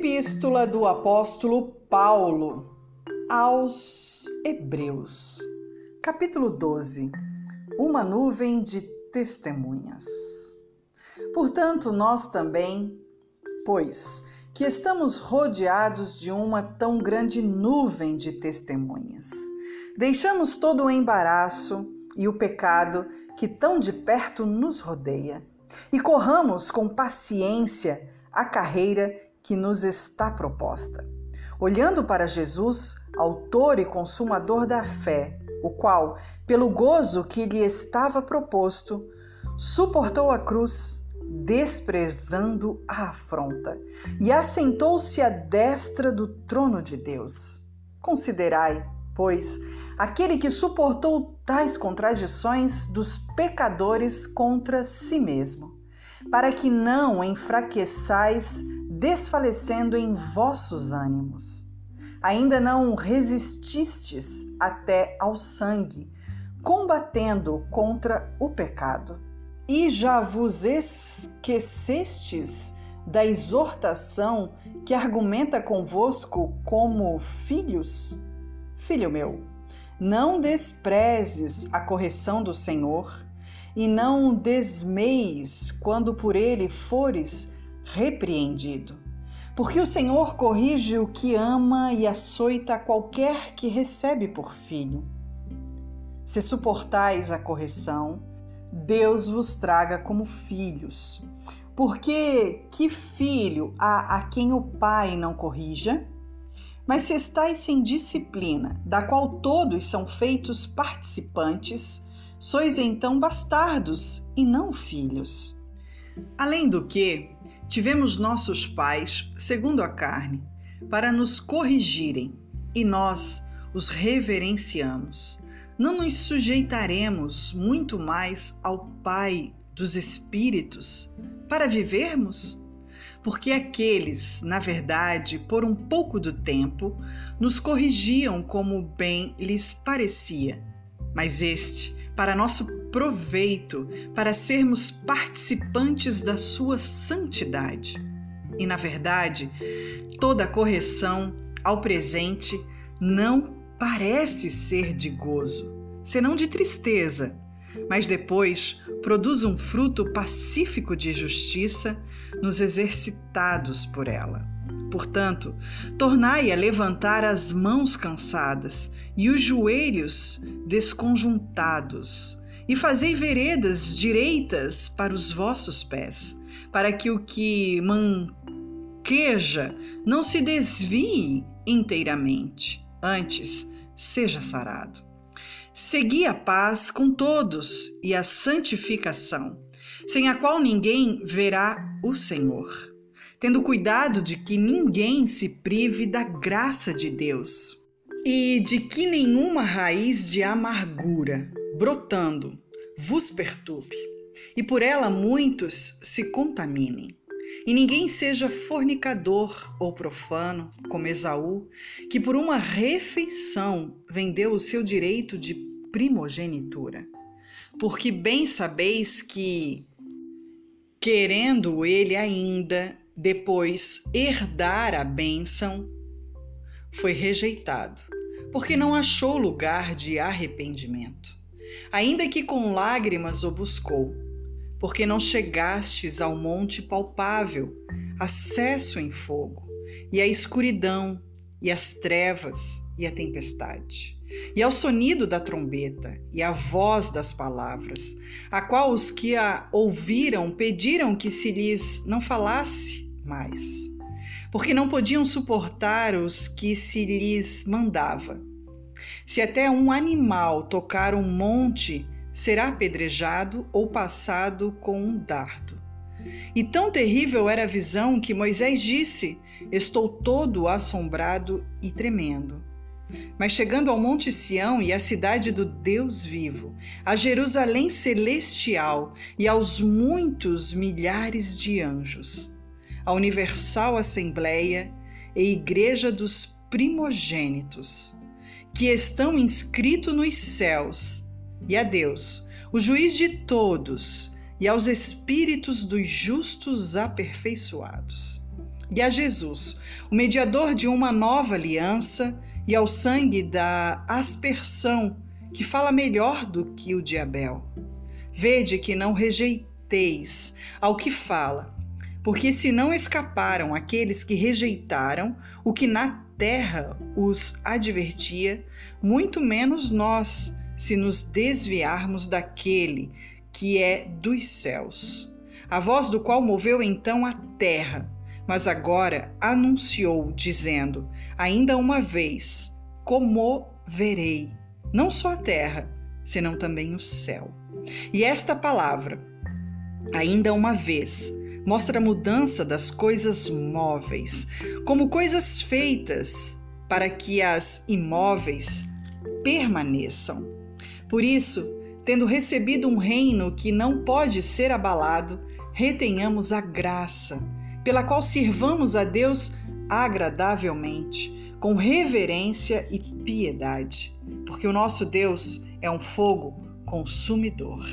Epístola do Apóstolo Paulo aos Hebreus, capítulo 12 Uma nuvem de testemunhas. Portanto, nós também, pois que estamos rodeados de uma tão grande nuvem de testemunhas, deixamos todo o embaraço e o pecado que tão de perto nos rodeia e corramos com paciência a carreira que nos está proposta. Olhando para Jesus, autor e consumador da fé, o qual, pelo gozo que lhe estava proposto, suportou a cruz, desprezando a afronta, e assentou-se à destra do trono de Deus. Considerai, pois, aquele que suportou tais contradições dos pecadores contra si mesmo, para que não enfraqueçais desfalecendo em vossos ânimos. Ainda não resististes até ao sangue, combatendo contra o pecado. E já vos esquecestes da exortação que argumenta convosco como filhos? Filho meu, não desprezes a correção do Senhor e não desmeis quando por ele fores repreendido. Porque o Senhor corrige o que ama e açoita qualquer que recebe por filho. Se suportais a correção, Deus vos traga como filhos. Porque que filho há a quem o pai não corrija? Mas se estáis sem disciplina, da qual todos são feitos participantes, sois então bastardos e não filhos. Além do que, Tivemos nossos pais, segundo a carne, para nos corrigirem, e nós os reverenciamos. Não nos sujeitaremos muito mais ao Pai dos Espíritos para vivermos? Porque aqueles, na verdade, por um pouco do tempo, nos corrigiam como bem lhes parecia. Mas este, para nosso proveito, para sermos participantes da sua santidade. E, na verdade, toda correção ao presente não parece ser de gozo, senão de tristeza, mas depois produz um fruto pacífico de justiça nos exercitados por ela. Portanto, tornai a levantar as mãos cansadas e os joelhos desconjuntados, e fazei veredas direitas para os vossos pés, para que o que manqueja não se desvie inteiramente, antes seja sarado. Segui a paz com todos e a santificação, sem a qual ninguém verá o Senhor tendo cuidado de que ninguém se prive da graça de Deus e de que nenhuma raiz de amargura, brotando, vos perturbe, e por ela muitos se contaminem. E ninguém seja fornicador ou profano, como Esaú, que por uma refeição vendeu o seu direito de primogenitura. Porque bem sabeis que, querendo ele ainda depois herdar a bênção, foi rejeitado, porque não achou lugar de arrependimento. Ainda que com lágrimas o buscou, porque não chegastes ao monte palpável, acesso em fogo, e a escuridão, e as trevas, e a tempestade e ao sonido da trombeta e à voz das palavras, a qual os que a ouviram pediram que se lhes não falasse mais, porque não podiam suportar os que se lhes mandava. Se até um animal tocar um monte, será apedrejado ou passado com um dardo. E tão terrível era a visão que Moisés disse: Estou todo assombrado e tremendo. Mas chegando ao Monte Sião e à cidade do Deus vivo, a Jerusalém celestial e aos muitos milhares de anjos, a Universal Assembleia e Igreja dos Primogênitos, que estão inscritos nos céus, e a Deus, o juiz de todos, e aos espíritos dos justos aperfeiçoados. e a Jesus, o mediador de uma nova aliança, e ao sangue da aspersão, que fala melhor do que o de Abel. Vede que não rejeiteis ao que fala, porque se não escaparam aqueles que rejeitaram o que na terra os advertia, muito menos nós, se nos desviarmos daquele que é dos céus, a voz do qual moveu então a terra mas agora anunciou, dizendo: Ainda uma vez comoverei, não só a terra, senão também o céu. E esta palavra, ainda uma vez, mostra a mudança das coisas móveis, como coisas feitas para que as imóveis permaneçam. Por isso, tendo recebido um reino que não pode ser abalado, retenhamos a graça pela qual sirvamos a Deus agradavelmente, com reverência e piedade, porque o nosso Deus é um fogo consumidor.